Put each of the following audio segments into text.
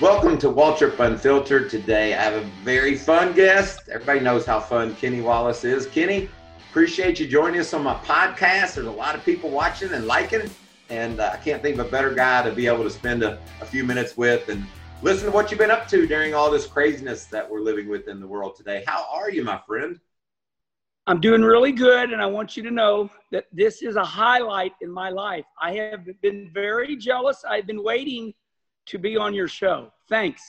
Welcome to Waltrip Unfiltered. Today I have a very fun guest. Everybody knows how fun Kenny Wallace is. Kenny, appreciate you joining us on my podcast. There's a lot of people watching and liking, and uh, I can't think of a better guy to be able to spend a, a few minutes with and listen to what you've been up to during all this craziness that we're living with in the world today. How are you, my friend? I'm doing really good, and I want you to know that this is a highlight in my life. I have been very jealous. I've been waiting to be on your show. Thanks.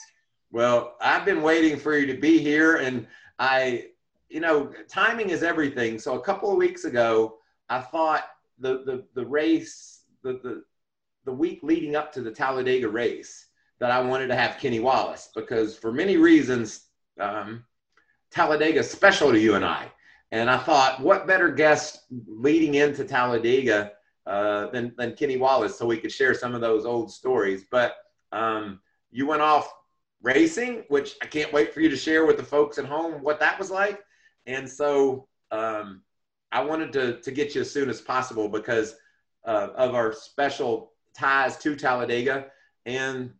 Well, I've been waiting for you to be here, and I, you know, timing is everything. So a couple of weeks ago, I thought the the the race, the the the week leading up to the Talladega race, that I wanted to have Kenny Wallace because for many reasons, um, Talladega is special to you and I. And I thought, what better guest leading into Talladega uh, than, than Kenny Wallace so we could share some of those old stories. But um, you went off racing, which I can't wait for you to share with the folks at home what that was like. And so um, I wanted to, to get you as soon as possible because uh, of our special ties to Talladega. And,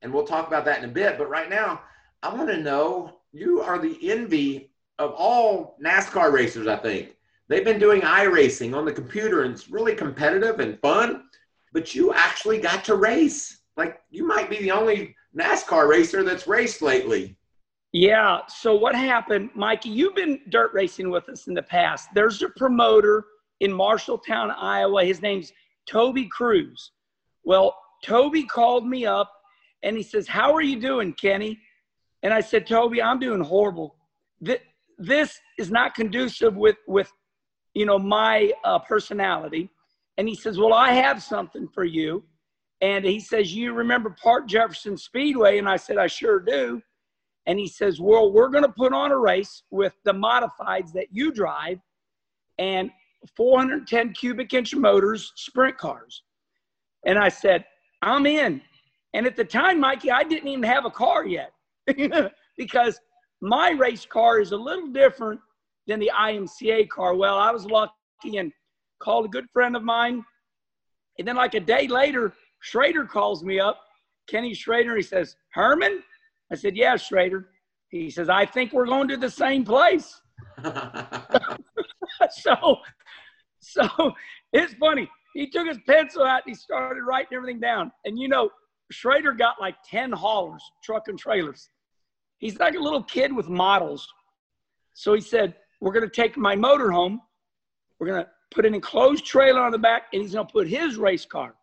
and we'll talk about that in a bit. But right now, I want to know you are the envy of all NASCAR racers, I think. They've been doing iRacing on the computer and it's really competitive and fun, but you actually got to race like you might be the only NASCAR racer that's raced lately. Yeah. So what happened, Mikey? You've been dirt racing with us in the past. There's a promoter in Marshalltown, Iowa. His name's Toby Kruse. Well, Toby called me up and he says, "How are you doing, Kenny?" And I said, "Toby, I'm doing horrible. This is not conducive with with you know my uh, personality." And he says, "Well, I have something for you." And he says, You remember Park Jefferson Speedway? And I said, I sure do. And he says, Well, we're going to put on a race with the modifieds that you drive and 410 cubic inch motors, sprint cars. And I said, I'm in. And at the time, Mikey, I didn't even have a car yet because my race car is a little different than the IMCA car. Well, I was lucky and called a good friend of mine. And then, like a day later, Schrader calls me up, Kenny Schrader. He says, Herman? I said, Yeah, Schrader. He says, I think we're going to the same place. so, so it's funny. He took his pencil out and he started writing everything down. And you know, Schrader got like 10 haulers, truck and trailers. He's like a little kid with models. So he said, We're going to take my motor home. We're going to put an enclosed trailer on the back, and he's going to put his race car.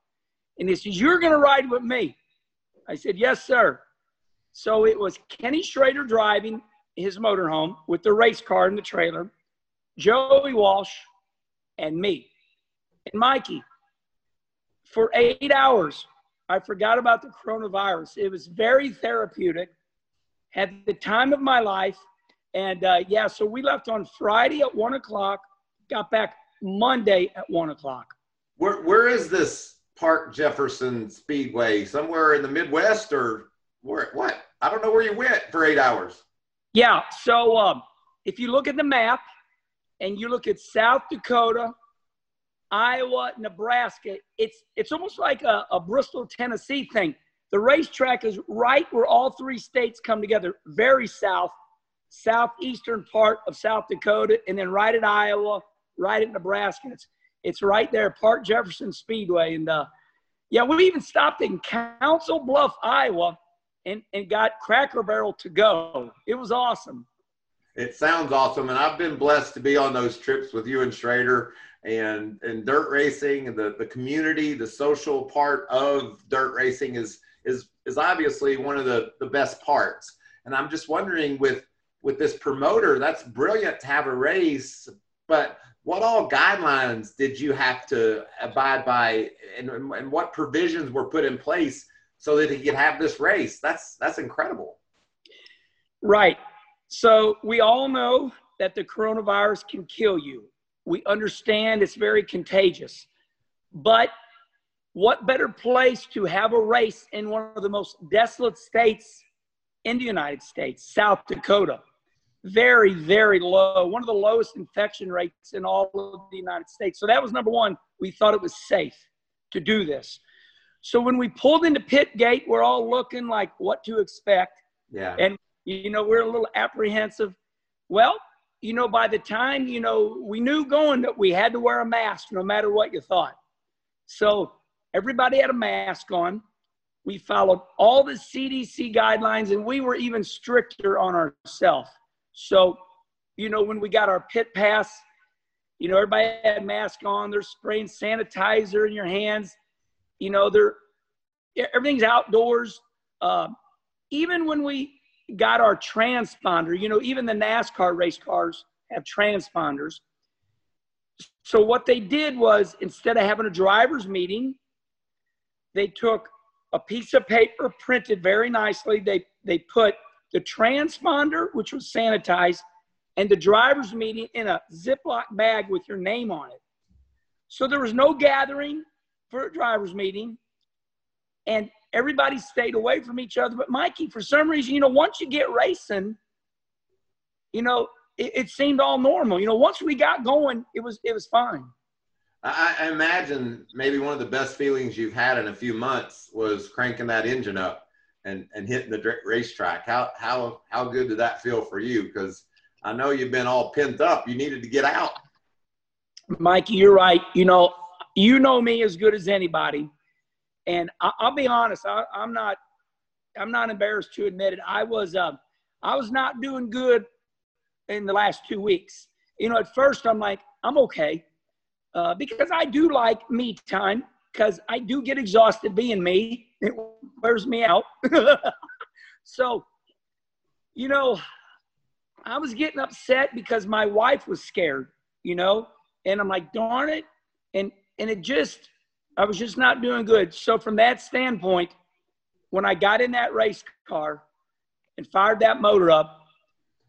And he says, You're going to ride with me. I said, Yes, sir. So it was Kenny Schrader driving his motorhome with the race car in the trailer, Joey Walsh, and me. And Mikey, for eight hours, I forgot about the coronavirus. It was very therapeutic, had the time of my life. And uh, yeah, so we left on Friday at one o'clock, got back Monday at one o'clock. Where, where is this Park Jefferson Speedway, somewhere in the Midwest or where? What? I don't know where you went for eight hours. Yeah. So um, if you look at the map and you look at South Dakota, Iowa, Nebraska, it's it's almost like a, a Bristol, Tennessee thing. The racetrack is right where all three states come together, very south, southeastern part of South Dakota, and then right at Iowa, right at Nebraska. It's it's right there, Park Jefferson Speedway. And uh, yeah, we even stopped in Council Bluff, Iowa, and, and got Cracker Barrel to go. It was awesome. It sounds awesome. And I've been blessed to be on those trips with you and Schrader and, and dirt racing and the, the community, the social part of dirt racing is, is, is obviously one of the, the best parts. And I'm just wondering with, with this promoter, that's brilliant to have a race, but what all guidelines did you have to abide by? And, and what provisions were put in place so that he could have this race? That's that's incredible. Right. So we all know that the coronavirus can kill you. We understand it's very contagious. But what better place to have a race in one of the most desolate states in the united states south dakota very, very low, one of the lowest infection rates in all of the United States. So that was number one. We thought it was safe to do this. So when we pulled into pit gate, we're all looking like what to expect. Yeah. And, you know, we're a little apprehensive. Well, you know, by the time, you know, we knew going that we had to wear a mask no matter what you thought. So everybody had a mask on. We followed all the CDC guidelines and we were even stricter on ourselves. So, you know, when we got our pit pass, you know, everybody had mask on. They're spraying sanitizer in your hands. You know, they're everything's outdoors. Uh, even when we got our transponder, you know, even the NASCAR race cars have transponders. So what they did was instead of having a driver's meeting, they took a piece of paper printed very nicely. They they put the transponder, which was sanitized, and the driver's meeting in a Ziploc bag with your name on it. So there was no gathering for a driver's meeting, and everybody stayed away from each other. But Mikey, for some reason, you know, once you get racing, you know, it, it seemed all normal. You know, once we got going, it was it was fine. I, I imagine maybe one of the best feelings you've had in a few months was cranking that engine up and, and hitting the racetrack. How how how good did that feel for you? Because I know you've been all pent up. You needed to get out. Mikey, you're right. You know, you know me as good as anybody, and I, will be honest. I, am not. I'm not embarrassed to admit it. I was. Uh, I was not doing good in the last two weeks. You know, at first I'm like, I'm okay, uh, because I do like me time. Because I do get exhausted being me. It wears me out. so, you know, I was getting upset because my wife was scared, you know, and I'm like, darn it. And, and it just, I was just not doing good. So from that standpoint, when I got in that race car and fired that motor up,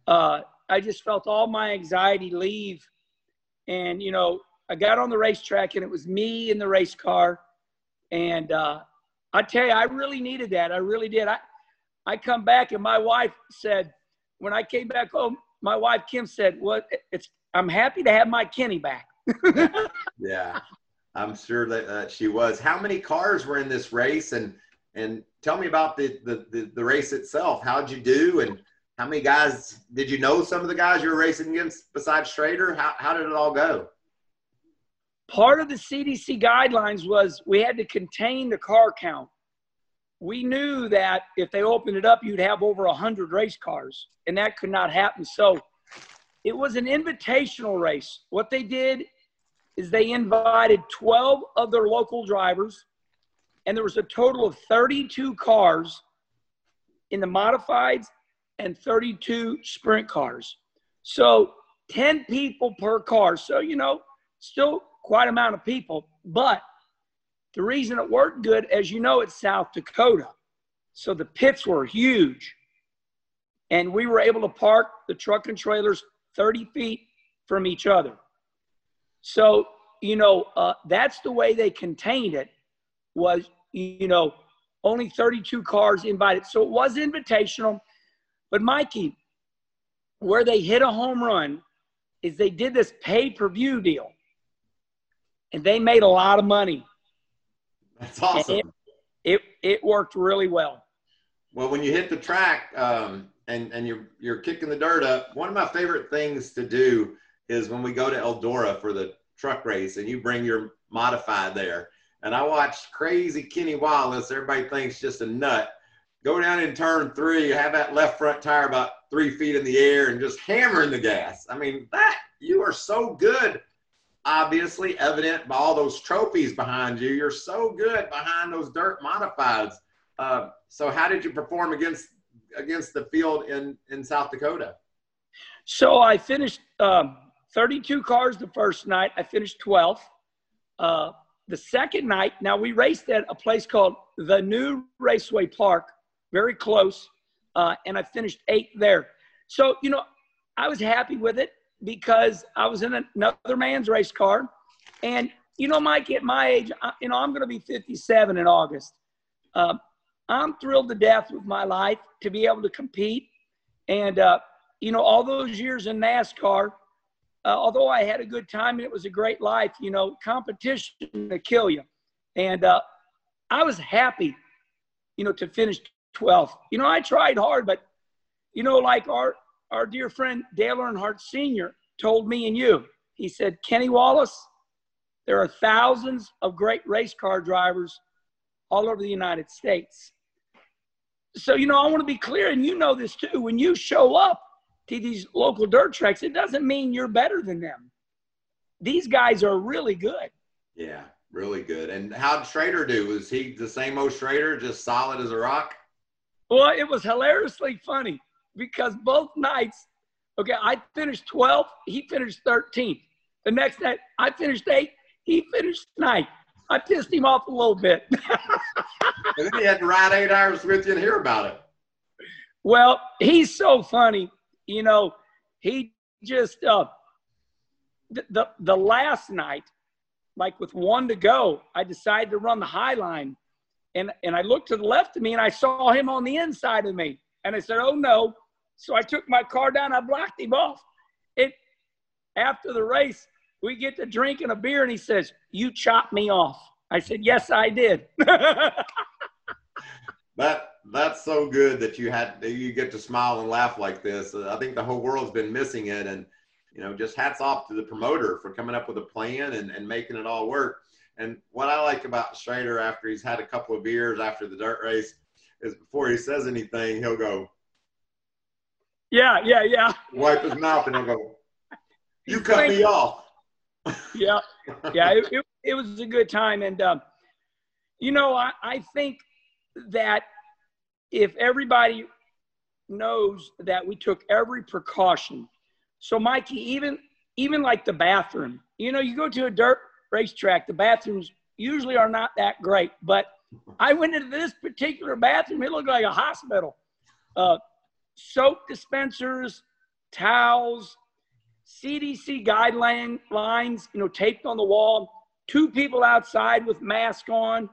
uh, I just felt all my anxiety leave. And, you know, I got on the racetrack and it was me in the race car. And uh, I tell you, I really needed that. I really did. I, I come back and my wife said, when I came back home, my wife Kim said, "Well, it's I'm happy to have my Kenny back." yeah, I'm sure that uh, she was. How many cars were in this race, and and tell me about the, the the, the race itself. How'd you do, and how many guys did you know? Some of the guys you were racing against besides Schrader. How how did it all go? Part of the CDC guidelines was we had to contain the car count we knew that if they opened it up, you'd have over 100 race cars, and that could not happen. So it was an invitational race. What they did is they invited 12 of their local drivers, and there was a total of 32 cars in the modifieds and 32 sprint cars. So 10 people per car. So, you know, still quite amount of people, but the reason it worked good, as you know, it's South Dakota. So the pits were huge. And we were able to park the truck and trailers 30 feet from each other. So, you know, uh, that's the way they contained it was, you know, only 32 cars invited. So it was invitational. But Mikey, where they hit a home run is they did this pay-per-view deal. And they made a lot of money that's awesome. It, it, it worked really well. Well, when you hit the track um, and and you're you're kicking the dirt up, one of my favorite things to do is when we go to Eldora for the truck race and you bring your modified there. And I watched crazy Kenny Wallace. Everybody thinks just a nut. Go down in turn three, have that left front tire about three feet in the air and just hammering the gas. I mean, that you are so good obviously evident by all those trophies behind you. You're so good behind those dirt modifieds. Uh, so how did you perform against against the field in in South Dakota? So I finished um, 32 cars the first night. I finished 12th. Uh, the second night, now we raced at a place called the New Raceway Park, very close, uh, and I finished eighth there. So you know, I was happy with it because I was in another man's race car. And, you know, Mike, at my age, I, you know, I'm going to be 57 in August. Uh, I'm thrilled to death with my life to be able to compete. And, uh, you know, all those years in NASCAR, uh, although I had a good time and it was a great life, you know, competition to kill you. And uh, I was happy, you know, to finish 12th. You know, I tried hard, but you know, like our our dear friend Dale Earnhardt Sr. told me and you, he said, Kenny Wallace, there are thousands of great race car drivers all over the United States. So, you know, I want to be clear, and you know this too. When you show up to these local dirt tracks, it doesn't mean you're better than them. These guys are really good. Yeah, really good. And how'd Schrader do? Was he the same old Schrader, just solid as a rock? Well, it was hilariously funny because both nights, okay, I finished 12th, he finished 13th. The next night, I finished 8th, he finished 9th. I pissed him off a little bit. and then he had to ride eight hours with you and hear about it. Well, he's so funny. You know, he just, uh, the, the, the last night, like with one to go, I decided to run the high line. And, and I looked to the left of me and I saw him on the inside of me. And I said, oh no. So I took my car down, I blocked him off. It after the race, we get to drinking a beer and he says, You chopped me off. I said, Yes, I did. that that's so good that you had you get to smile and laugh like this. I think the whole world's been missing it and you know, just hats off to the promoter for coming up with a plan and, and making it all work. And what I like about Schrader after he's had a couple of beers after the dirt race is before he says anything, he'll go, Yeah, yeah, yeah. Wipe his mouth and he'll go, You cut me off. yeah, yeah, it, it, it, was a good time. And, um, you know, I, I think that if everybody knows that we took every precaution – so, Mikey, even even like the bathroom, you know, you go to a dirt racetrack, the bathrooms usually are not that great. But I went into this particular bathroom; it looked like a hospital. Uh, soap dispensers, towels, CDC guideline lines, you know, taped on the wall. Two people outside with masks on.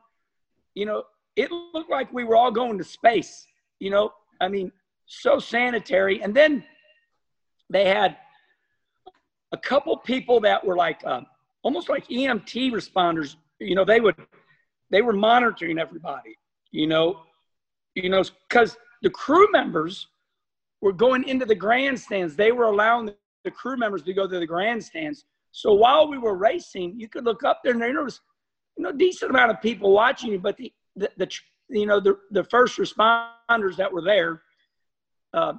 You know, it looked like we were all going to space. You know, I mean, so sanitary. And then they had a couple people that were like um, almost like EMT responders. You know, they would they were monitoring everybody. You know, you know, because the crew members were going into the grandstands. They were allowing the crew members to go to the grandstands. So while we were racing, you could look up there and there was, you know, decent amount of people watching you. But the the, the you know the the first responders that were there, uh,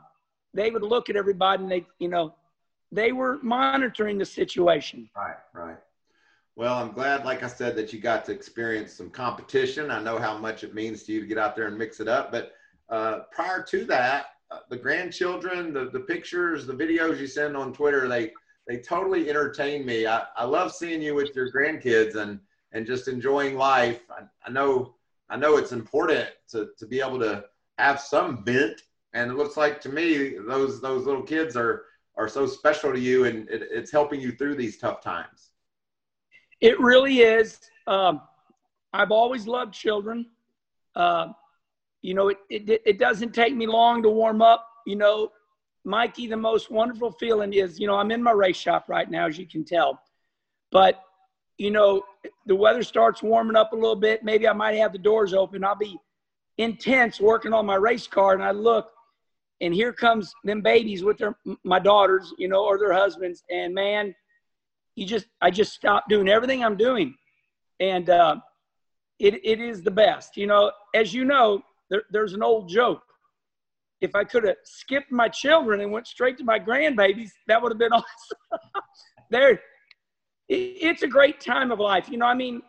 they would look at everybody and they, you know, they were monitoring the situation. Right, right. Well, I'm glad, like I said, that you got to experience some competition. I know how much it means to you to get out there and mix it up. But uh, prior to that, uh, the grandchildren, the, the pictures, the videos you send on Twitter, they they totally entertain me. I, I love seeing you with your grandkids and and just enjoying life. I, I know I know it's important to, to be able to have some vent and it looks like to me those those little kids are are so special to you and it, it's helping you through these tough times it really is um, i've always loved children. Uh, you know it, it, it doesn't take me long to warm up. You know mikey the most wonderful feeling is you know i'm in my race shop right now as you can tell. But you know the weather starts warming up a little bit. Maybe i might have the doors open. I'll be intense working on my race car and i look and here comes them babies with their my daughters, you know, or their husbands, and man, you just I just stopped doing everything I'm doing, and uh, it it is the best, you know. As you know, there, there's an old joke. If I could have skipped my children and went straight to my grandbabies, that would have been awesome. there, it, it's a great time of life, you know. I mean,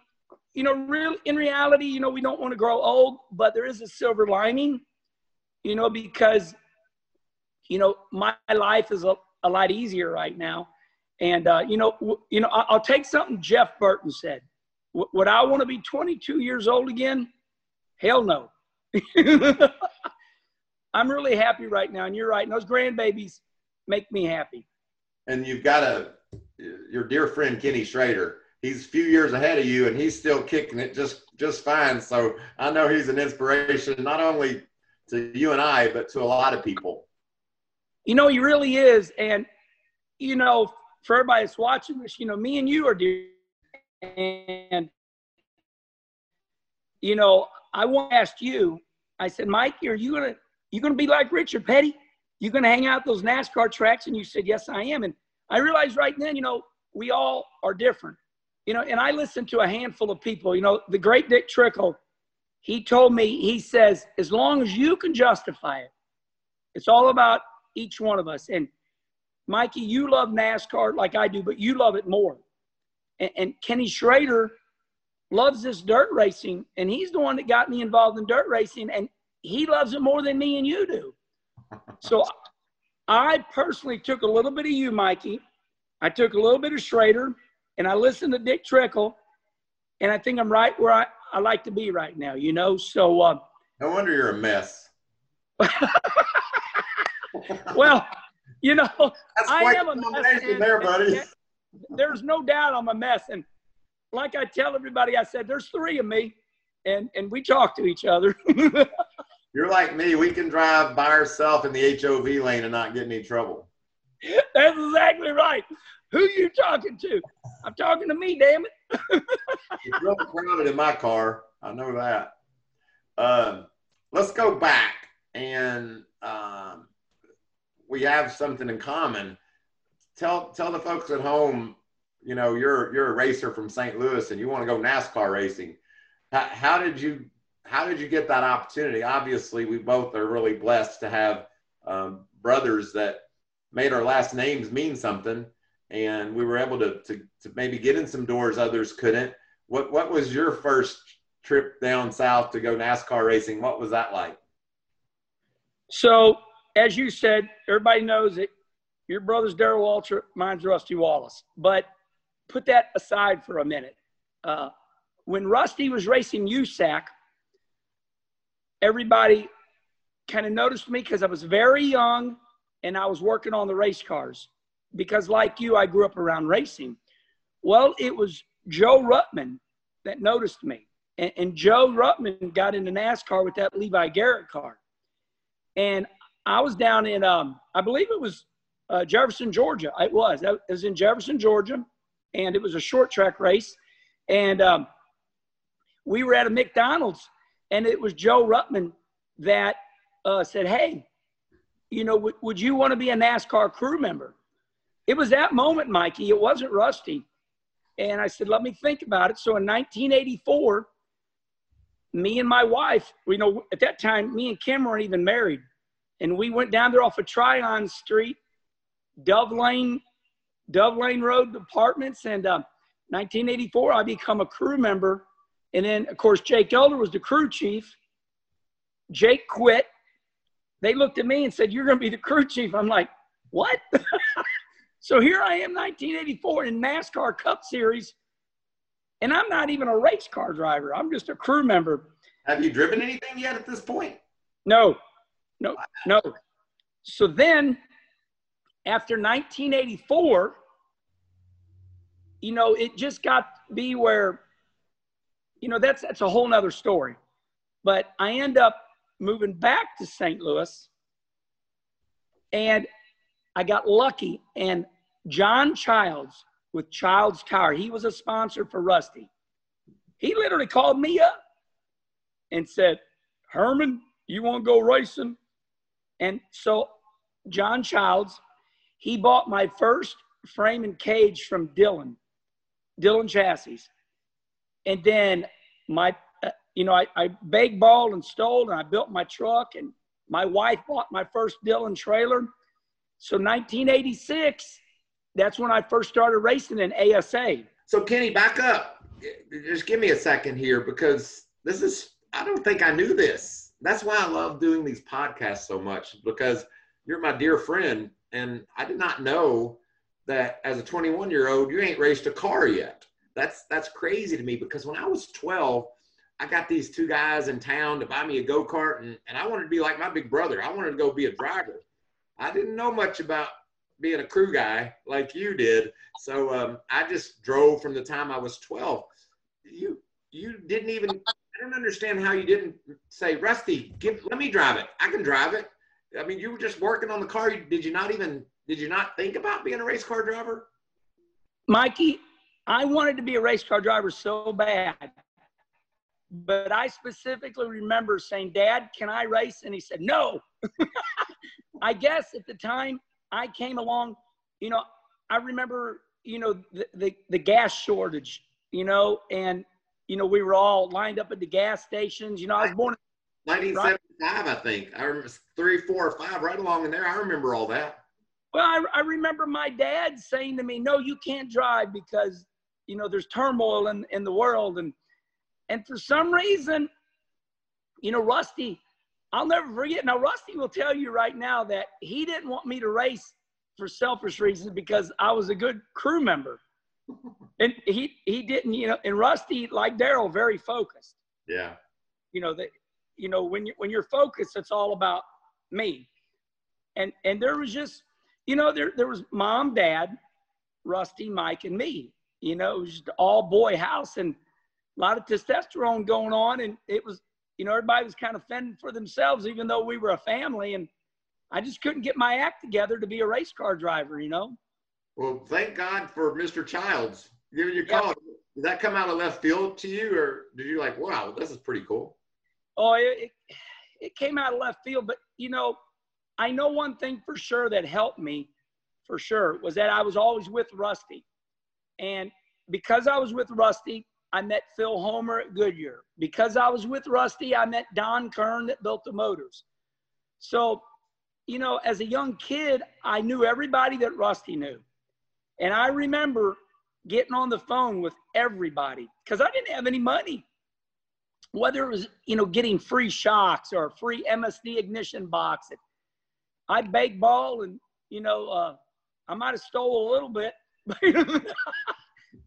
you know, real in reality, you know, we don't want to grow old, but there is a silver lining, you know, because you know, my life is a, a lot easier right now. And, uh, you know, w- you know, I- will take something Jeff Burton said. W- would I want to be 22 years old again? Hell no. I'm really happy right now. And you're right. And those grandbabies make me happy. And you've got a, your dear friend, Kenny Schrader. He's a few years ahead of you and he's still kicking it just, just fine. So I know he's an inspiration, not only to you and I, but to a lot of people. You know, he really is. And, you know, for everybody that's watching this, you know, me and you are dear. And you know, I want to ask you. I said, Mike, are you gonna you gonna be like Richard Petty? You gonna hang out those NASCAR tracks? And you said, Yes, I am. And I realized right then, you know, we all are different. You know, and I listened to a handful of people. You know, the great Dick Trickle, he told me, he says, as long as you can justify it, it's all about each one of us. And Mikey, you love NASCAR like I do, but you love it more. And, and Kenny Schrader loves this dirt racing, and he's the one that got me involved in dirt racing, and he loves it more than me and you do. So I personally took a little bit of you, Mikey. I took a little bit of Schrader, and I listened to Dick Trickle, and I think I'm right where I, I like to be right now, you know? So, uh, no wonder you're a mess. well, you know, I am a mess. And, there, buddy. And, there's no doubt I'm a mess. And like I tell everybody, I said, there's three of me, and, and we talk to each other. You're like me. We can drive by ourselves in the HOV lane and not get any trouble. That's exactly right. Who you talking to? I'm talking to me, damn it. it's real crowded in my car. I know that. Um, let's go back and um, we have something in common. Tell tell the folks at home, you know, you're you're a racer from St. Louis and you want to go NASCAR racing. How, how did you how did you get that opportunity? Obviously, we both are really blessed to have um, brothers that made our last names mean something, and we were able to, to to maybe get in some doors others couldn't. What what was your first trip down south to go NASCAR racing? What was that like? So, as you said, everybody knows it. Your brother's Darrell Waltrip, mine's Rusty Wallace. But put that aside for a minute. Uh, when Rusty was racing USAC, everybody kind of noticed me because I was very young and I was working on the race cars. Because, like you, I grew up around racing. Well, it was Joe Ruttman that noticed me. And, and Joe Ruttman got into NASCAR with that Levi Garrett car. And I was down in, um, I believe it was uh, Jefferson, Georgia. It was. It was in Jefferson, Georgia, and it was a short track race. And um, we were at a McDonald's, and it was Joe Ruttman that uh, said, "Hey, you know, w- would you want to be a NASCAR crew member?" It was that moment, Mikey. It wasn't Rusty. And I said, "Let me think about it." So in 1984, me and my wife, you know, at that time, me and Kim weren't even married. And we went down there off of Tryon Street, Dove Lane, Dove Lane Road Apartments. And uh, 1984, I become a crew member. And then, of course, Jake Elder was the crew chief. Jake quit. They looked at me and said, You're going to be the crew chief. I'm like, What? so here I am, 1984 in NASCAR Cup Series and I'm not even a race car driver. I'm just a crew member. Have you driven anything yet at this point? No, no, no. So then, after 1984, you know, it just got to be where, you know, that's that's a whole nother story. But I end up moving back to St. Louis, and I got lucky. And John Childs, with Child's Car. He was a sponsor for Rusty. He literally called me up and said, Herman, you want to go racing? And so John Childs, he bought my first frame and cage from Dylan, Dylan Chassis. And then my, uh, you know, I, I begged, balled, and stole, and I built my truck. And my wife bought my first Dylan trailer. So 1986, that's when I first started racing in ASA. So Kenny, back up. Just give me a second here because this is I don't think I knew this. That's why I love doing these podcasts so much because you're my dear friend and I did not know that as a 21 year old you ain't raced a car yet. That's that's crazy to me because when I was 12 I got these two guys in town to buy me a go kart, and, and I wanted to be like my big brother. I wanted to go be a driver. I didn't know much about being a crew guy like you did. So um, I just drove from the time I was 12. You you didn't even I don't understand how you didn't say Rusty, give let me drive it. I can drive it. I mean, you were just working on the car. Did you not even did you not think about being a race car driver? Mikey, I wanted to be a race car driver so bad but I specifically remember saying, Dad, can I race? And he said, No. I guess at the time I came along, you know, I remember, you know, the, the, the gas shortage, you know, and, you know, we were all lined up at the gas stations. You know, I was born in 1975, I think. I remember three, four, or five, right along in there. I remember all that. Well, I, I remember my dad saying to me, "No, you can't drive because you know there's turmoil in in the world." And and for some reason, you know, Rusty, I'll never forget. Now, Rusty will tell you right now that he didn't want me to race for selfish reasons because I was a good crew member. And he he didn't, you know, and Rusty, like Darrell, very focused. Yeah. You know, that you know, when you when you're focused, it's all about me. And and there was just, you know, there there was mom, dad, Rusty, Mike, and me. You know, it was just all boy house and a lot of testosterone going on, and it was, you know, everybody was kind of fending for themselves, even though we were a family, and I just couldn't get my act together to be a race car driver, you know. Well, thank God for Mr. Childs giving you a call. Did that come out of left field to you, or did you like, wow, this is pretty cool? Oh, it, it came out of left field, but you know, I know one thing for sure that helped me, for sure, was that I was always with Rusty, and because I was with Rusty, I met Phil Homer at Goodyear. Because I was with Rusty, I met Don Kern that built the motors. So, you know, as a young kid, I knew everybody that Rusty knew. And I remember getting on the phone with everybody because I didn't have any money. Whether it was, you know, getting free shocks or a free MSD ignition box. I begged ball and, you know, uh, I might have stole a little bit.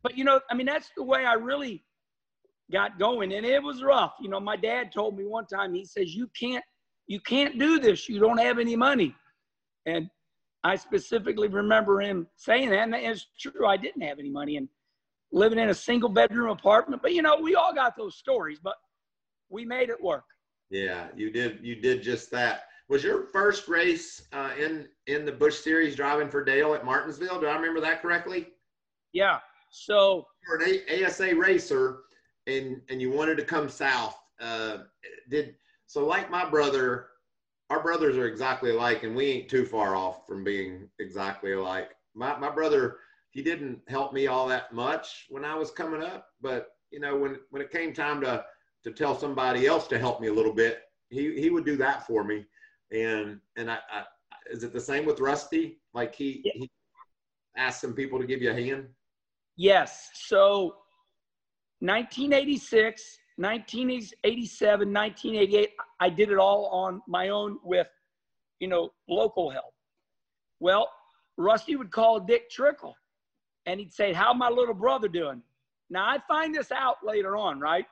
but you know, I mean, that's the way I really got going, and it was rough. You know, my dad told me one time. He says, "You can't, you can't do this. You don't have any money," and I specifically remember him saying that, and it's true. I didn't have any money, and living in a single bedroom apartment. But you know, we all got those stories, but we made it work. Yeah, you did. You did just that. Was your first race uh, in in the Busch Series driving for Dale at Martinsville? Do I remember that correctly? Yeah, so you're an ASA racer, and and you wanted to come south. Uh, did so like my brother. Our brothers are exactly alike, and we ain't too far off from being exactly alike. My my brother, he didn't help me all that much when I was coming up, but you know when when it came time to to tell somebody else to help me a little bit, he he would do that for me. And and I, I is it the same with Rusty? Like he, yeah. he asked some people to give you a hand. Yes. So 1986, 1987, 1988, I did it all on my own with, you know, local help. Well, Rusty would call Dick Trickle and he'd say, How my little brother doing? Now I find this out later on, right?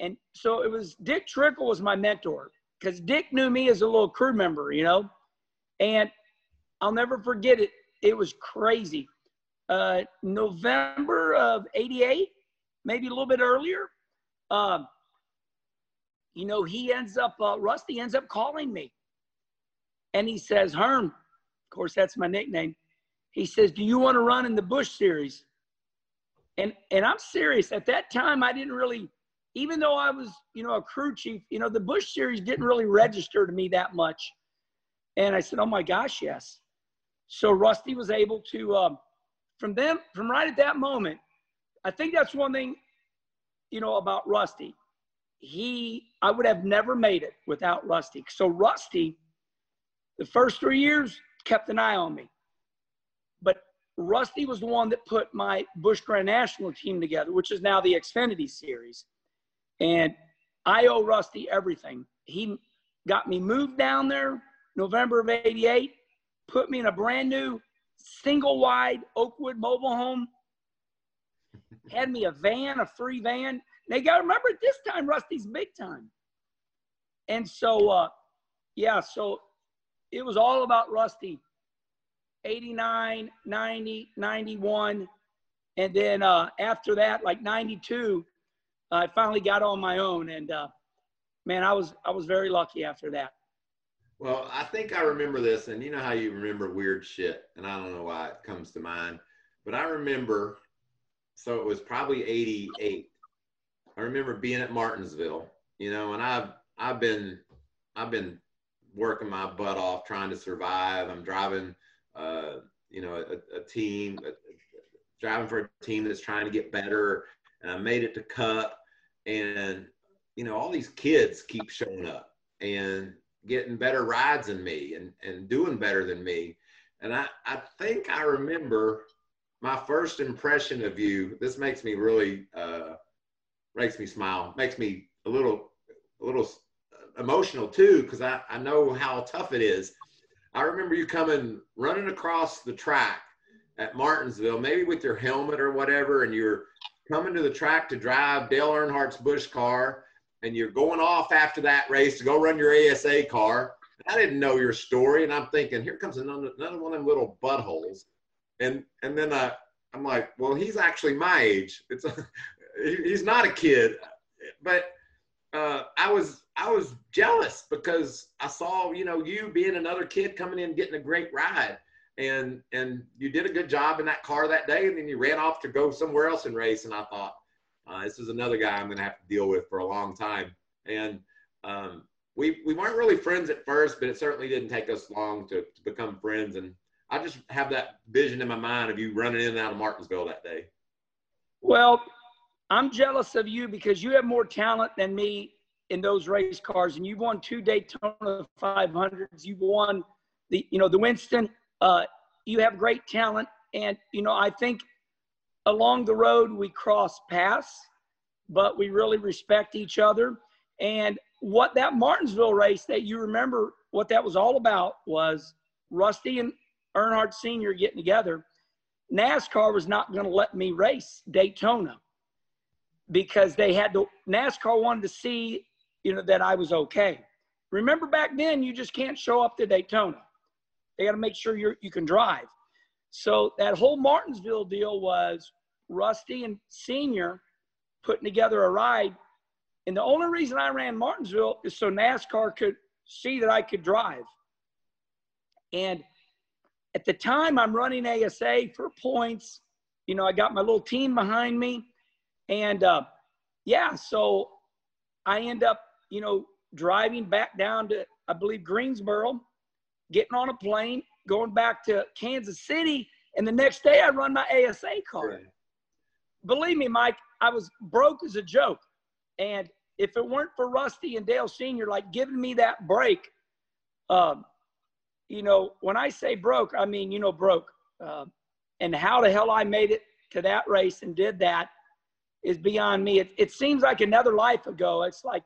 And so it was Dick Trickle was my mentor because Dick knew me as a little crew member, you know, and I'll never forget it. It was crazy uh, November of 88, maybe a little bit earlier. Um, you know, he ends up, uh, Rusty ends up calling me. And he says, Herm, of course, that's my nickname. He says, Do you want to run in the Busch series? And, and I'm serious. At that time, I didn't really, even though I was, you know, a crew chief, you know, the Busch series didn't really register to me that much. And I said, Oh my gosh, yes. So Rusty was able to, um, from them, from right at that moment, I think that's one thing, you know, about Rusty. He, I would have never made it without Rusty. So Rusty, the first three years, kept an eye on me. But Rusty was the one that put my Busch Grand National team together, which is now the Xfinity Series. And I owe Rusty everything. He got me moved down there November of 88, put me in a brand new single wide Oakwood mobile home. Had me a van, a free van. They got to remember this time, Rusty's big time. And so, uh, yeah, so it was all about Rusty 89, 90, 91. And then uh, after that, like 92, I finally got on my own. And uh, man, I was, I was very lucky after that. Well, I think I remember this, and you know how you remember weird shit, and I don't know why it comes to mind, but I remember. So it was probably '88, I remember being at Martinsville, you know, and I've I've been I've been working my butt off trying to survive. I'm driving, uh, you know, a, a team, a, driving for a team that's trying to get better, and I made it to Cup, and you know, all these kids keep showing up and getting better rides than me and and doing better than me, and I I think I remember my first impression of you. This makes me really uh, makes me smile, makes me a little a little emotional too because I, I know how tough it is. I remember you coming running across the track at Martinsville, maybe with your helmet or whatever, and you're coming to the track to drive Dale Earnhardt's Busch car, and you're going off after that race to go run your ASA car. I didn't know your story, and I'm thinking, here comes another, another one of them little buttholes, and and then I, I'm like, well, he's actually my age. It's a, he's not a kid, but uh, I was I was jealous because I saw you know you being another kid coming in getting a great ride. And and you did a good job in that car that day and then you ran off to go somewhere else and race. And I thought uh, this is another guy I'm going to have to deal with for a long time. And um, we we weren't really friends at first but it certainly didn't take us long to, to become friends. And I just have that vision in my mind of you running in and out of Martinsville that day. Well, I'm jealous of you because you have more talent than me in those race cars, and you've won two Daytona 500s. You've won the, you know, the Winston. Uh, you have great talent, and you know, I think along the road we cross paths, but we really respect each other. And what that Martinsville race that you remember, what that was all about was Rusty and Earnhardt Sr. getting together. NASCAR was not going to let me race Daytona because they had to NASCAR wanted to see, you know, that I was okay. Remember back then, you just can't show up to Daytona. They got to make sure you you can drive. So that whole Martinsville deal was Rusty and Senior putting together a ride. And the only reason I ran Martinsville is so NASCAR could see that I could drive. And at the time, I'm running ASA for points. You know, I got my little team behind me. And uh, yeah, so I end up, you know, driving back down to, I believe, Greensboro, getting on a plane, going back to Kansas City. And the next day I run my ASA car. Right. Believe me, Mike, I was broke as a joke. And if it weren't for Rusty and Dale Sr., like giving me that break, um, you know, when I say broke, I mean, you know, broke. Uh, and how the hell I made it to that race and did that is beyond me. It, it seems like another life ago. It's like,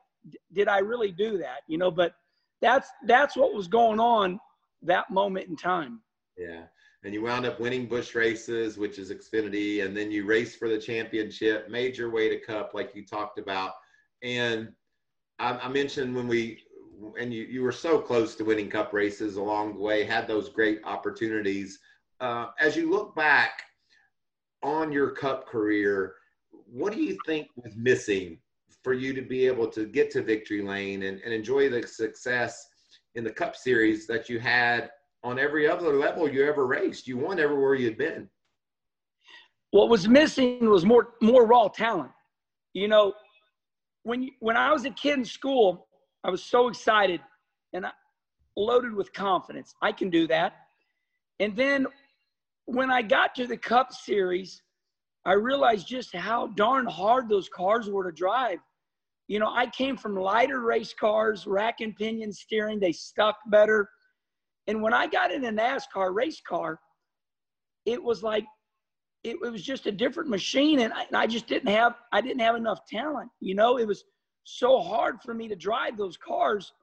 did I really do that? You know, but that's that's what was going on that moment in time. Yeah. And you wound up winning Busch races, which is Xfinity, and then you raced for the championship, made your way to Cup, like you talked about. And I, I mentioned when we, and you, you were so close to winning Cup races along the way, had those great opportunities. Uh, as you look back on your Cup career, what do you think was missing for you to be able to get to victory lane and, and enjoy the success in the cup series that you had on every other level you ever raced? You won everywhere you'd been. What was missing was more more raw talent. You know when when i was a kid in school i was so excited and I, loaded with confidence i can do that and then when i got to the cup series I realized just how darn hard those cars were to drive. You know, I came from lighter race cars, rack and pinion steering, they stuck better. And when I got in a NASCAR race car, it was like, it, it was just a different machine. And I, and I just didn't have, I didn't have enough talent. You know, it was so hard for me to drive those cars,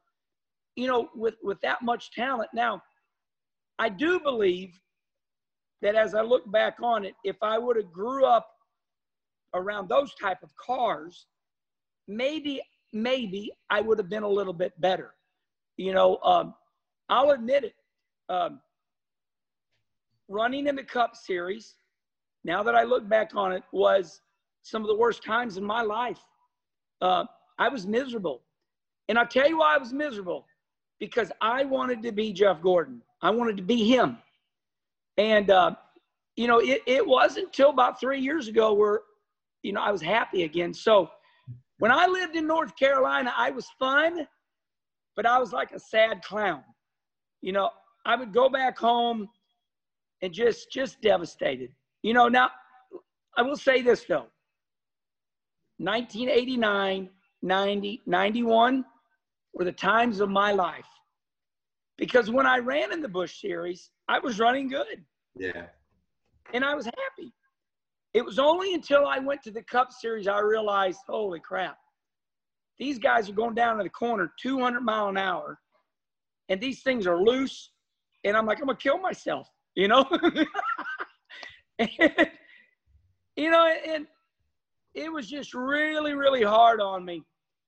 you know, with, with that much talent. Now, I do believe that as I look back on it, if I would have grew up around those type of cars, maybe maybe I would have been a little bit better. You know, um, I'll admit it. Um, running in the Cup Series, now that I look back on it, was some of the worst times in my life. Uh, I was miserable. And I'll tell you why I was miserable because I wanted to be Jeff Gordon. I wanted to be him. And, uh, you know, it, it wasn't until about three years ago where, you know, I was happy again. So When I lived in North Carolina, I was fun, but I was like a sad clown. You know, I would go back home and just just devastated. You know, now I will say this though. 1989, 90, 91 were the times of my life. Because when I ran in the Busch series, I was running good. Yeah. And I was happy. It was only until I went to the Cup Series I realized, holy crap, these guys are going down to the corner 200 mile an hour, and these things are loose, and I'm like, I'm gonna kill myself, you know. and, you know, and it was just really, really hard on me.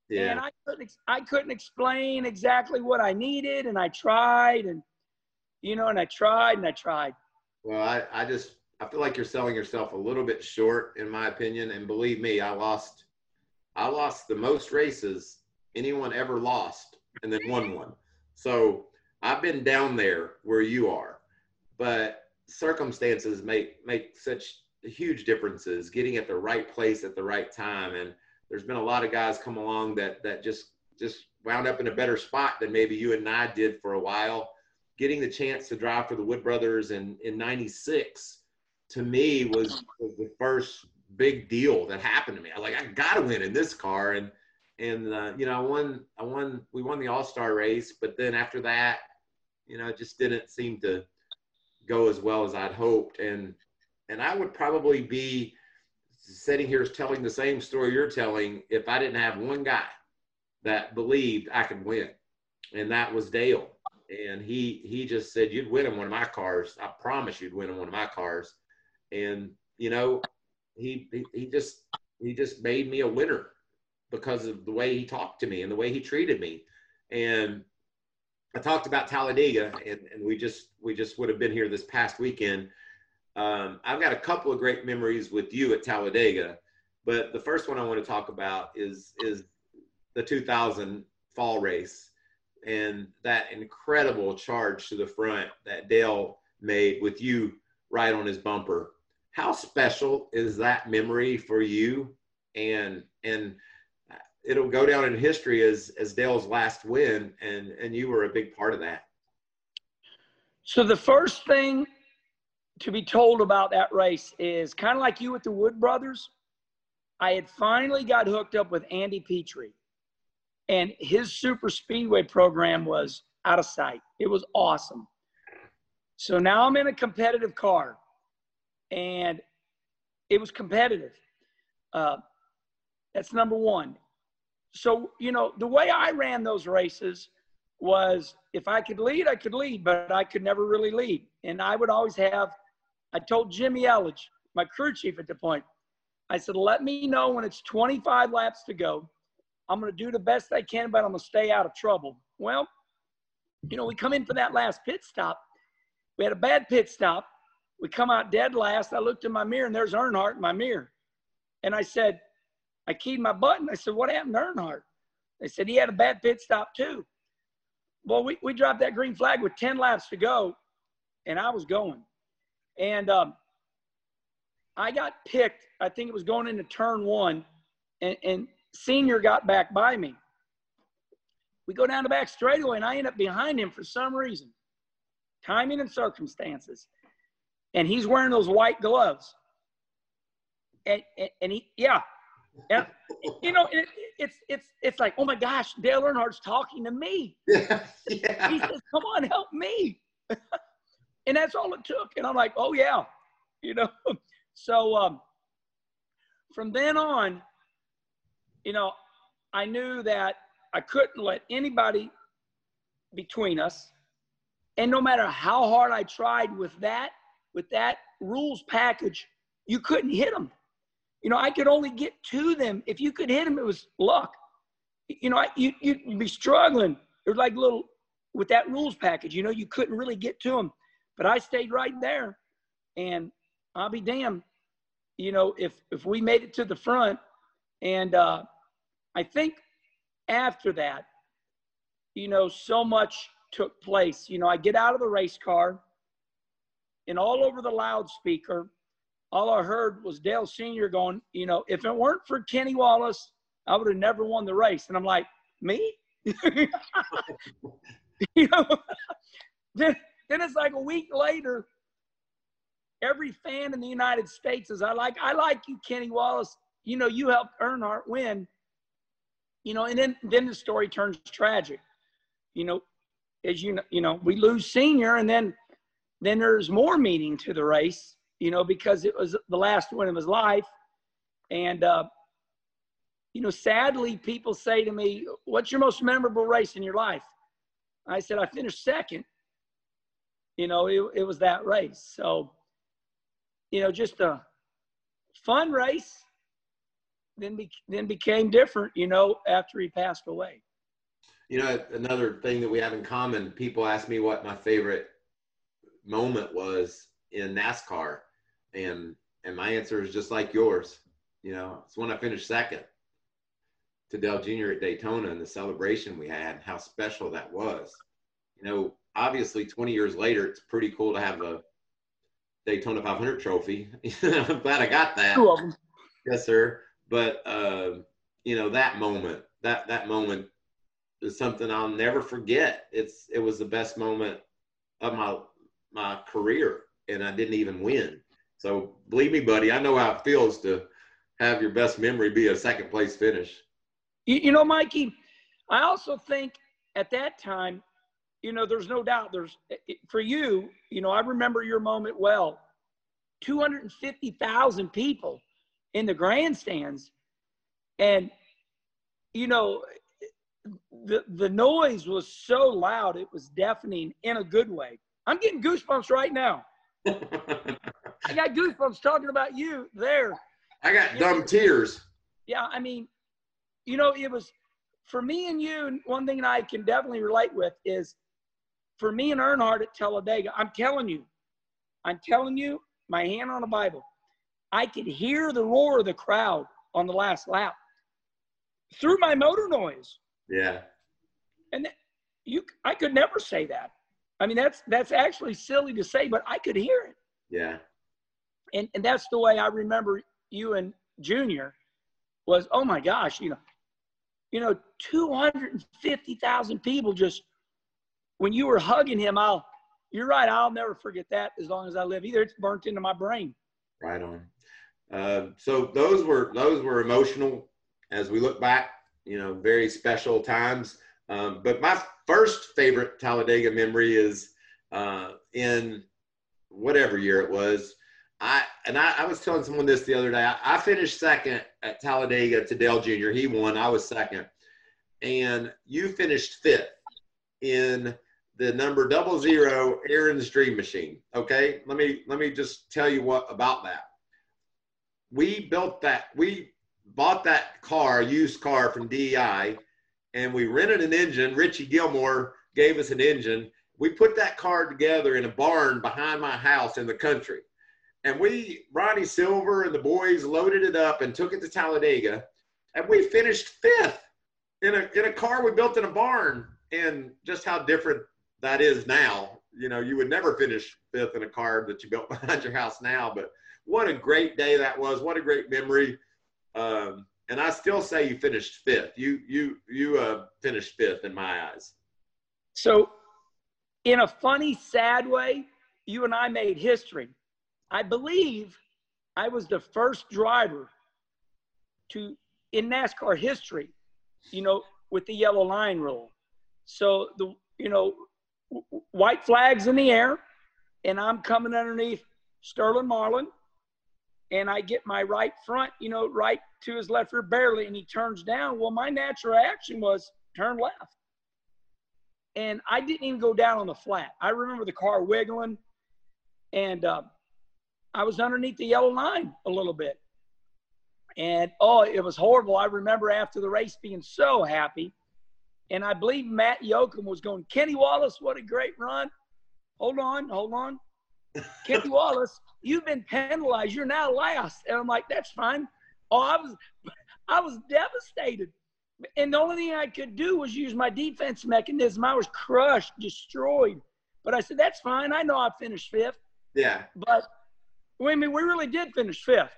Yeah. And I couldn't, I couldn't explain exactly what I needed, and I tried, and you know, and I tried and I tried. Well, I, I just I feel like you're selling yourself a little bit short, in my opinion. And believe me, I lost I lost the most races anyone ever lost, and then won one. So I've been down there where you are, but circumstances make make such huge differences. Getting at the right place at the right time, and there's been a lot of guys come along that that just just wound up in a better spot than maybe you and I did for a while. Getting the chance to drive for the Wood Brothers in in '96 to me was, was the first big deal that happened to me. I like, I gotta win in this car, and and uh, you know, I won. I won. We won the All Star race, but then after that, you know, it just didn't seem to go as well as I'd hoped. And and I would probably be sitting here telling the same story you're telling if I didn't have one guy that believed I could win, and that was Dale. And he he just said, "You'd win in one of my cars. I promise you'd win in one of my cars." and you know he, he he just he just made me a winner because of the way he talked to me and the way he treated me and I talked about Talladega, and, and we just we just would have been here this past weekend. Um, I've got a couple of great memories with you at Talladega, but the first one I want to talk about is is the 2000 fall race and that incredible charge to the front that Dale made with you right on his bumper how special is that memory for you? And and it'll go down in history as as Dale's last win, and and you were a big part of that. So the first thing to be told about that race is kind of like you with the Wood Brothers. I had finally got hooked up with Andy Petree, and his super speedway program was out of sight. It was awesome. So now I'm in a competitive car and it was competitive. Uh, that's number one. So, you know, the way I ran those races was if I could lead, I could lead, but I could never really lead. And I would always have, I told Jimmy Elledge, my crew chief at the point, I said, let me know when it's 25 laps to go. I'm going to do the best I can, but I'm going to stay out of trouble. Well, you know, we come in for that last pit stop. We had a bad pit stop. We come out dead last. I looked in my mirror and there's Earnhardt in my mirror. And I said, I keyed my button. I said, What happened to Earnhardt? They said he had a bad pit stop too. Well, we, we dropped that green flag with 10 laps to go, and I was going. And um, I got picked. I think it was going into turn one, and, and Senior got back by me. We go down the back straightaway, and I end up behind him for some reason. Timing and circumstances and he's wearing those white gloves. And, and, and he, yeah. And, you know, it, it's, it's, it's like, oh my gosh, Dale Earnhardt's talking to me. Yeah. yeah. He says, come on, help me. and that's all it took. And I'm like, oh yeah, you know? so um, from then on, you know, I knew that I couldn't let anybody between us. And no matter how hard I tried with that, with that rules package, you couldn't hit them. You know, I could only get to them. If you could hit them, it was luck. You know, I, you, you'd be struggling. It was like little, with that rules package, you know, you couldn't really get to them. But I stayed right there. And I'll be damned, you know, if, if we made it to the front. And uh, I think after that, you know, so much took place. You know, I get out of the race car and all over the loudspeaker, all I heard was Dale Sr. going, you know, if it weren't for Kenny Wallace, I would have never won the race. And I'm like, me? you know, then, then it's like a week later, every fan in the United States is I like I like you, Kenny Wallace. You know, you helped Earnhardt win. You know, and then then the story turns tragic. You know, as you know, you know, we lose senior, and then then there's more meaning to the race. You know, because it was the last win of his life, and uh, you know, sadly, people say to me, "What's your most memorable race in your life?" I said, "I finished second. You know, it, it was that race. So you know, just a fun race. Then, be, then became different, you know, after he passed away. You know, another thing that we have in common, people ask me what my favorite moment was in NASCAR. And, and my answer is just like yours. You know, it's when I finished second to Dale Jr. at Daytona and the celebration we had, how special that was. You know, obviously 20 years later, it's pretty cool to have a Daytona 500 trophy. I'm glad I got that. Them. Yes, sir. But uh, you know that moment, that that moment is something I'll never forget. It's it was the best moment of my my career, and I didn't even win. So believe me, buddy, I know how it feels to have your best memory be a second place finish. You, you know, Mikey, I also think at that time you know, there's no doubt there's for you, you know, I remember your moment well. 250,000 people in the grandstands. And, you know, the, the noise was so loud, it was deafening in a good way. I'm getting goosebumps right now. I got goosebumps talking about you there. I got dumb tears. Yeah, I mean, you know, it was for me and you. One thing that I can definitely relate with is for me and Earnhardt at Talladega, I'm telling you, I'm telling you, my hand on the Bible, I could hear the roar of the crowd on the last lap through my motor noise. Yeah. And you, I could never say that. I mean, that's that's actually silly to say, but I could hear it. Yeah. And and that's the way I remember you and Junior was. Oh my gosh, you know, you know, two hundred and fifty thousand people just when you were hugging him, I'll, you're right. I'll never forget that as long as I live. Either it's burnt into my brain. Right on. Uh, so those were those were emotional as we look back. You know, very special times. Um, but my first favorite Talladega memory is uh, in whatever year it was. I and I, I, was telling someone this the other day. I, I, finished second at Talladega to Dale Jr. He won. I was second, and you finished fifth in the number double zero Aaron's Dream Machine. Okay, let me let me just tell you what about that. We built that. We bought that car, used car from DEI, and we rented an engine. Richie Gilmore gave us an engine. We put that car together in a barn behind my house in the country. And we, Ronnie Silver and the boys, loaded it up and took it to Talladega. And we finished fifth in a, in a car we built in a barn. And just how different that is now. You know, you would never finish fifth in a car that you built behind your house now. But what a great day that was! What a great memory. Um, and I still say you finished fifth. You you you uh, finished fifth in my eyes. So, in a funny, sad way, you and I made history. I believe I was the first driver to in NASCAR history, you know, with the yellow line rule. So the you know white flags in the air, and I'm coming underneath Sterling Marlin, and I get my right front, you know, right to his left rear barely, and he turns down. Well, my natural action was turn left. And I didn't even go down on the flat. I remember the car wiggling, and uh, I was underneath the yellow line a little bit. And oh, it was horrible. I remember after the race being so happy and I believe Matt Yocum was going, Kenny Wallace, what a great run. Hold on, hold on. Kenny Wallace, you've been penalized. You're now last. And I'm like, that's fine. Oh, I was I was devastated. And the only thing I could do was use my defense mechanism. I was crushed, destroyed. But I said, that's fine. I know I finished fifth. Yeah. But I mean, we really did finish fifth.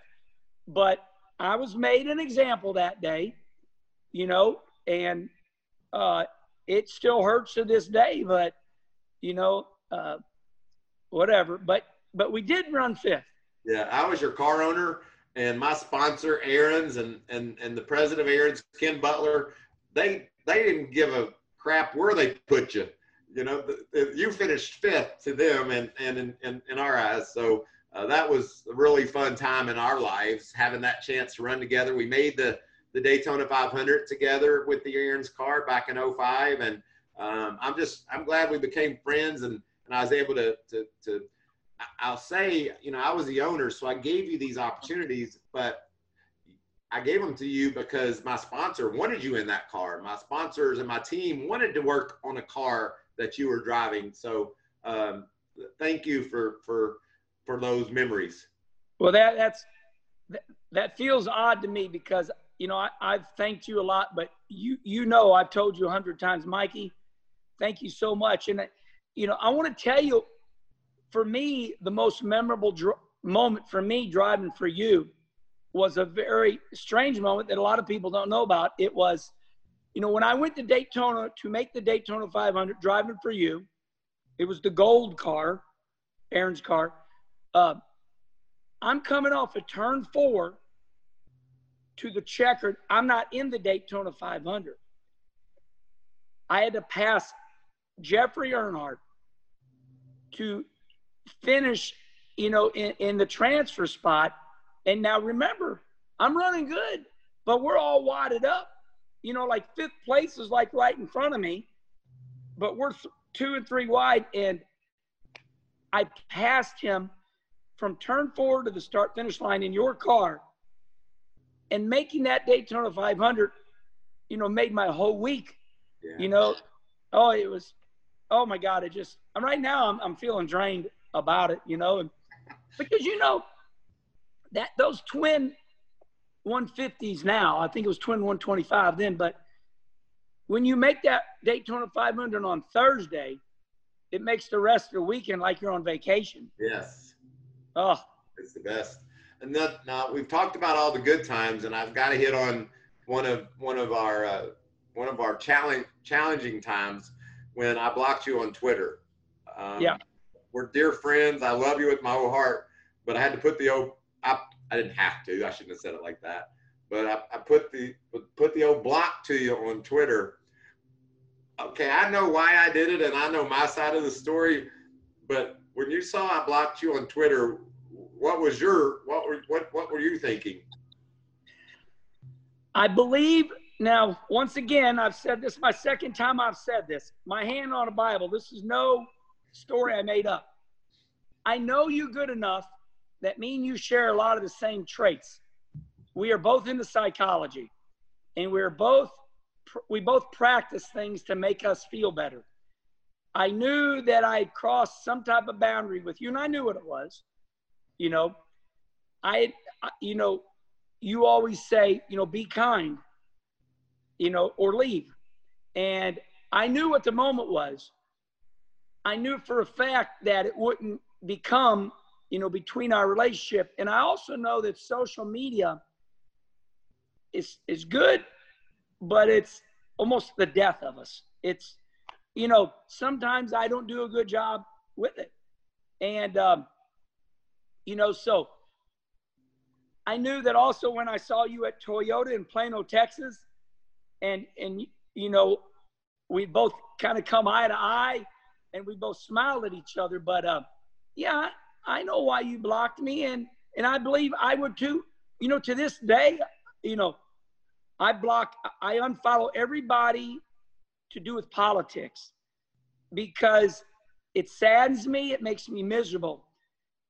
But I was made an example that day you know, and uh, it still hurts to this day, but you know, uh, whatever. But but we did run fifth. Yeah, I was your car owner, and my sponsor, Aaron's, and and and the president of Aaron's, Ken Butler. They they didn't give a crap where they put you. You know, you finished fifth to them, and and in, in, in our eyes. So uh, that was a really fun time in our lives, having that chance to run together. We made the the Daytona 500 together with the Aaron's car back in 05. And um, I'm just, I'm glad we became friends and, and I was able to, to, to, I'll say, you know, I was the owner, so I gave you these opportunities, but I gave them to you because my sponsor wanted you in that car. My sponsors and my team wanted to work on a car that you were driving. So um, thank you for, for, for those memories. Well, that, that's, that feels odd to me because you know, I, I've thanked you a lot, but you you know I've told you a hundred times, Mikey, thank you so much. And you know, I want to tell you, for me, the most memorable dr- moment for me driving for you was a very strange moment that a lot of people don't know about. It was, you know, when I went to Daytona to make the Daytona 500 driving for you, it was the gold car, Aaron's car. Uh, I'm coming off a turn four to the checkered. I'm not in the Daytona 500. I had to pass Jeffrey Earnhardt to finish, you know, in, in the transfer spot. And now remember, I'm running good, but we're all wadded up. You know, like fifth place is like right in front of me, but we're th- two and three wide. And I passed him from turn four to the start finish line in your car and making that Daytona 500, you know, made my whole week. Yeah. You know, oh, it was, oh my God, it just, I'm right now, I'm, I'm feeling drained about it, you know, and because, you know, that those twin 150s now, I think it was twin 125 then, but when you make that Daytona 500 on Thursday, it makes the rest of the weekend like you're on vacation. Yes. Oh, it's the best and that, now we've talked about all the good times, and I've got to hit on one of one of our uh, one of our challenge challenging times when I blocked you on Twitter. Um, yeah, we're dear friends. I love you with my whole heart, but I had to put the old. I, I didn't have to. I shouldn't have said it like that. But I, I put the put the old block to you on Twitter. Okay, I know why I did it, and I know my side of the story. But when you saw I blocked you on Twitter, what was your what were what what were you thinking? I believe now. Once again, I've said this my second time. I've said this. My hand on a Bible. This is no story I made up. I know you good enough that me and you share a lot of the same traits. We are both into psychology, and we're both we both practice things to make us feel better. I knew that I crossed some type of boundary with you, and I knew what it was you know, I, you know, you always say, you know, be kind, you know, or leave. And I knew what the moment was. I knew for a fact that it wouldn't become, you know, between our relationship. And I also know that social media is is good, but it's almost the death of us. It's, you know, sometimes I don't do a good job with it. And um, you know, so I knew that also when I saw you at Toyota in Plano, Texas, and and you know, we both kind of come eye to eye, and we both smiled at each other. But uh, yeah, I know why you blocked me, and and I believe I would too. You know, to this day, you know, I block, I unfollow everybody to do with politics because it saddens me. It makes me miserable.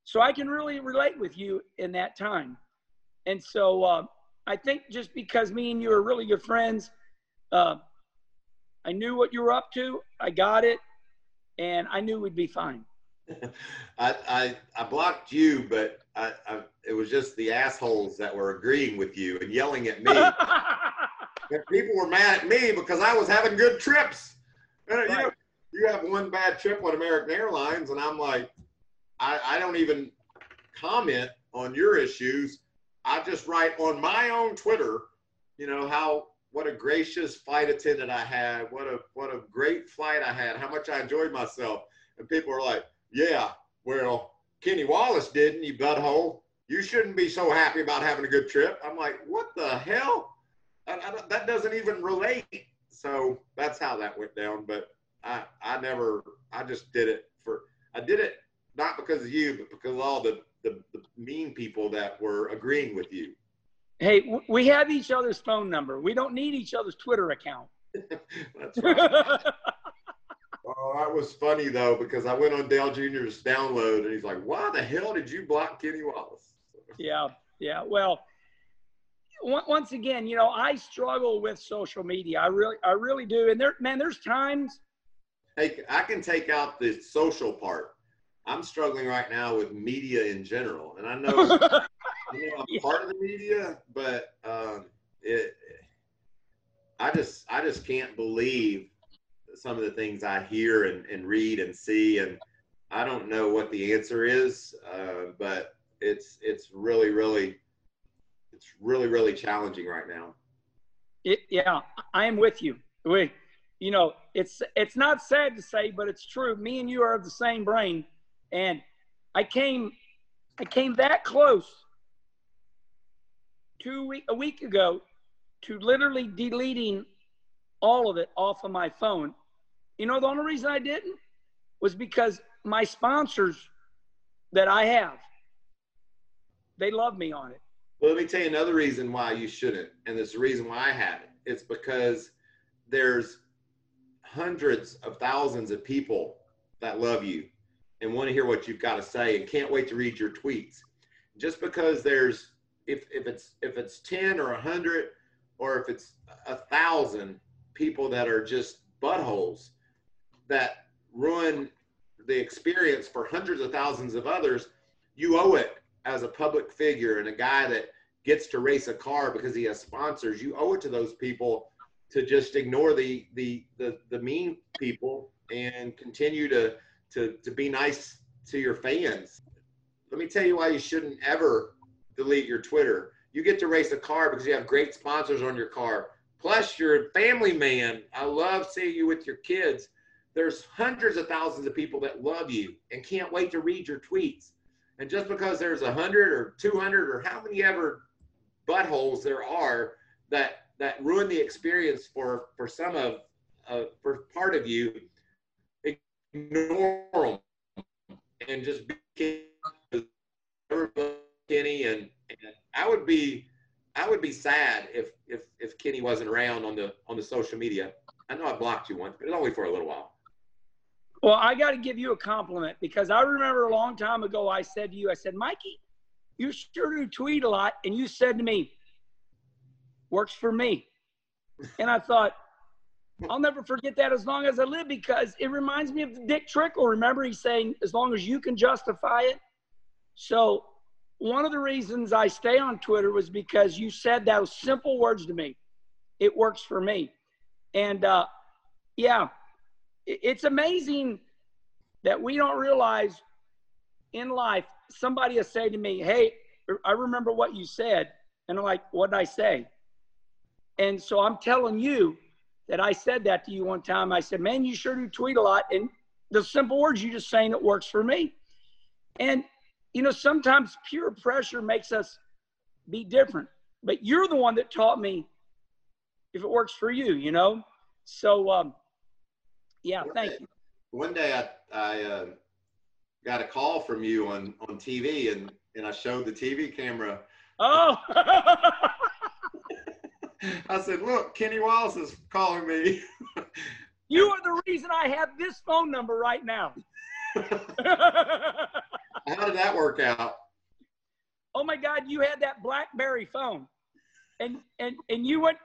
So I can really relate with you in that time. And so uh, I think just because me and you are really good friends, uh, I knew what you were up to. I got it, and I knew we'd be fine. I, I, I blocked you, but I, I, it was just the assholes that were agreeing with you and yelling at me. people were mad at me because I was having good trips. Right. You, know, you have one bad trip on American Airlines, and I'm like, I, I don't even comment on your issues. I just write on my own Twitter, you know, how what a gracious flight attendant I had. What a what a great flight I had. How much I enjoyed myself. And people are like, yeah, well, Kenny Wallace didn't, you butthole. You shouldn't be so happy about having a good trip. I'm like, what the hell? I, I, that doesn't even relate. So that's how that went down. But I, I never, I just did it for, I did it not because of you, but because of all the, the, the mean people that were agreeing with you. Hey, we have each other's phone number. We don't need each other's Twitter account. that's right. oh, that was funny though, because I went on Dale Jr.'s download and he's like, why the hell did you block Kenny Wallace? yeah. Yeah. Well, once again, you know, I struggle with social media. I really, I really do. And there, man, there's times. Hey, I can take out the social part. I'm struggling right now with media in general, and I know, you know I'm yeah. part of the media, but um, it, I just, I just can't believe some of the things I hear and, and read and see, and I don't know what the answer is, uh, but it's, it's really, really it's really really challenging right now. It, yeah, I am with you. We, you know, it's it's not sad to say, but it's true. Me and you are of the same brain, and I came I came that close two week a week ago to literally deleting all of it off of my phone. You know, the only reason I didn't was because my sponsors that I have, they love me on it. Well, let me tell you another reason why you shouldn't, and it's the reason why I have it. It's because there's hundreds of thousands of people that love you and want to hear what you've got to say and can't wait to read your tweets. Just because there's if if it's if it's 10 or 100 or if it's a thousand people that are just buttholes that ruin the experience for hundreds of thousands of others, you owe it as a public figure and a guy that gets to race a car because he has sponsors, you owe it to those people to just ignore the the the, the mean people and continue to to to be nice to your fans. Let me tell you why you shouldn't ever delete your Twitter. You get to race a car because you have great sponsors on your car. Plus, you're a family man. I love seeing you with your kids. There's hundreds of thousands of people that love you and can't wait to read your tweets. And just because there's a hundred or two hundred or how many ever buttholes there are that that ruin the experience for for some of uh, for part of you, them and just be Kenny and, and I would be I would be sad if if if Kenny wasn't around on the on the social media. I know I blocked you once, but it's only for a little while. Well, I got to give you a compliment because I remember a long time ago I said to you, I said, Mikey, you sure do tweet a lot. And you said to me, works for me. And I thought, I'll never forget that as long as I live because it reminds me of Dick Trickle. Remember, he's saying, as long as you can justify it. So, one of the reasons I stay on Twitter was because you said those simple words to me. It works for me. And uh, yeah, it's amazing that we don't realize in life somebody will say to me hey i remember what you said and i'm like what did i say and so i'm telling you that i said that to you one time i said man you sure do tweet a lot and the simple words you just saying it works for me and you know sometimes pure pressure makes us be different but you're the one that taught me if it works for you you know so um, yeah, one thank day, you. One day I, I uh, got a call from you on, on TV and, and I showed the TV camera. Oh. I said, look, Kenny Wallace is calling me. you are the reason I have this phone number right now. How did that work out? Oh my God, you had that BlackBerry phone. And and and you went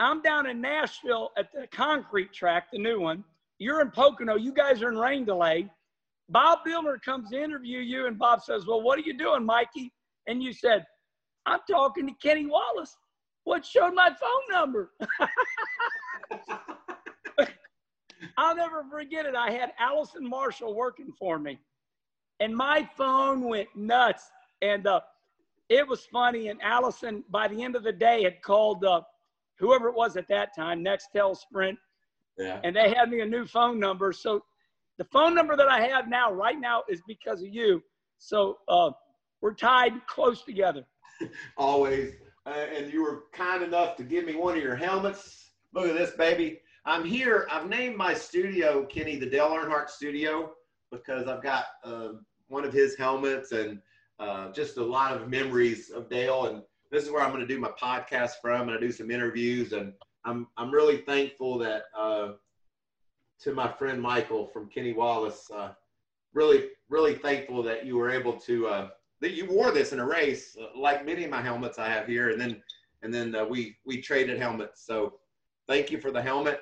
I'm down in Nashville at the concrete track, the new one you're in Pocono, you guys are in rain delay. Bob Dillner comes to interview you, and Bob says, Well, what are you doing, Mikey? And you said, I'm talking to Kenny Wallace. What showed my phone number? I'll never forget it. I had Allison Marshall working for me, and my phone went nuts. And uh, it was funny. And Allison, by the end of the day, had called uh, whoever it was at that time, Nextel, Sprint, Yeah. and they had me a new phone number. So the phone number that I have now, right now, is because of you. So uh, we're tied close together. Always. Uh, and you were kind enough to give me one of your helmets. Look at this, baby. I'm here. I've named my studio, Kenny, the Dale Earnhardt Studio, because I've got uh, one of his helmets and uh, just a lot of memories of Dale. And this is where I'm going to do my podcast from. And to do some interviews. And I'm, I'm really thankful that uh, to my friend Michael from Kenny Wallace, uh, really, really thankful that you were able to, uh, that you wore this in a race, uh, like many of my helmets I have here. And then, and then uh, we, we traded helmets. So thank you for the helmet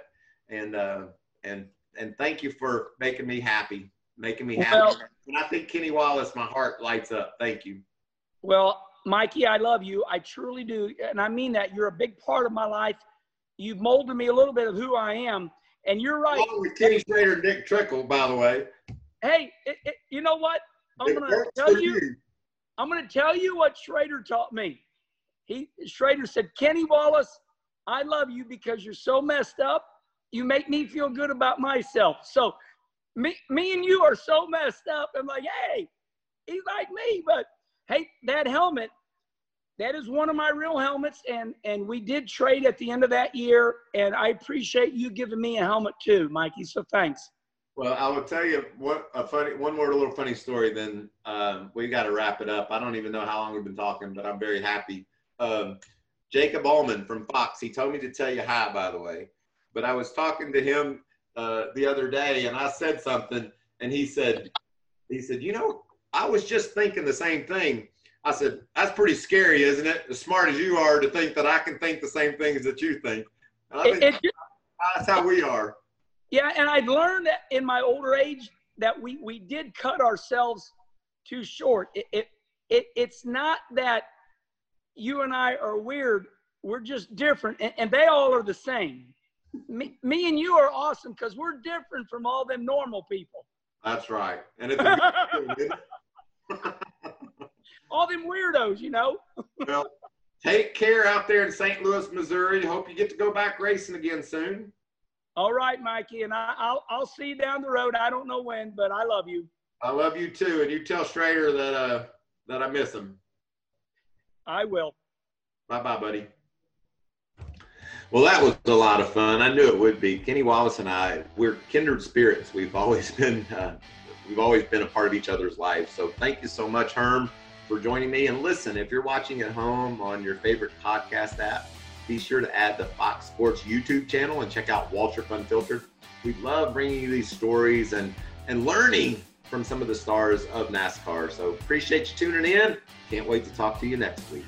and, uh, and, and thank you for making me happy, making me happy. Well- when I think Kenny Wallace, my heart lights up. Thank you. Well, Mikey, I love you. I truly do. And I mean that. You're a big part of my life. You've molded me a little bit of who I am. And you're right. Along with Kenny Schrader Dick Trickle, by the way. Hey, it, it, you know what? I'm going to tell for you. I'm going to tell you what Schrader taught me. He Schrader said, "Kenny Wallace, I love you because you're so messed up. You make me feel good about myself." So, me, me and you are so messed up. I'm like, hey, he's like me, but hey, that helmet, that is one of my real helmets, and and we did trade at the end of that year, and I appreciate you giving me a helmet too, Mikey. So thanks. Well, I will tell you what a funny one more little funny story. Then um, we got to wrap it up. I don't even know how long we've been talking, but I'm very happy. Um, Jacob Allman from Fox. He told me to tell you hi, by the way. But I was talking to him uh, the other day, and I said something, and he said, he said, you know, I was just thinking the same thing. I said, that's pretty scary, isn't it? As smart as you are to think that I can think the same things that you think. And I think that's how we are. Yeah, and I've learned that in my older age that we we did cut ourselves too short. It, it it it's not that you and I are weird. We're just different, and, and they all are the same. Me, me and you are awesome because we're different from all them normal people. That's right. And it's a good thing, isn't it? all them weirdos, you know. Well, take care out there in St. Louis, Missouri. Hope you get to go back racing again soon. All right, Mikey, and I, I'll I'll see you down the road. I don't know when, but I love you. I love you too, and you tell Schrader that uh that I miss him. I will. Bye bye, buddy. Well, that was a lot of fun. I knew it would be. Kenny Wallace and I, we're kindred spirits. We've always been, uh, we've always been a part of each other's lives. So thank you so much, Herm, for joining me. And listen, if you're watching at home on your favorite podcast app, be sure to add the Fox Sports YouTube channel and check out Waltrip Unfiltered. We love bringing you these stories and and learning from some of the stars of NASCAR. So appreciate you tuning in. Can't wait to talk to you next week.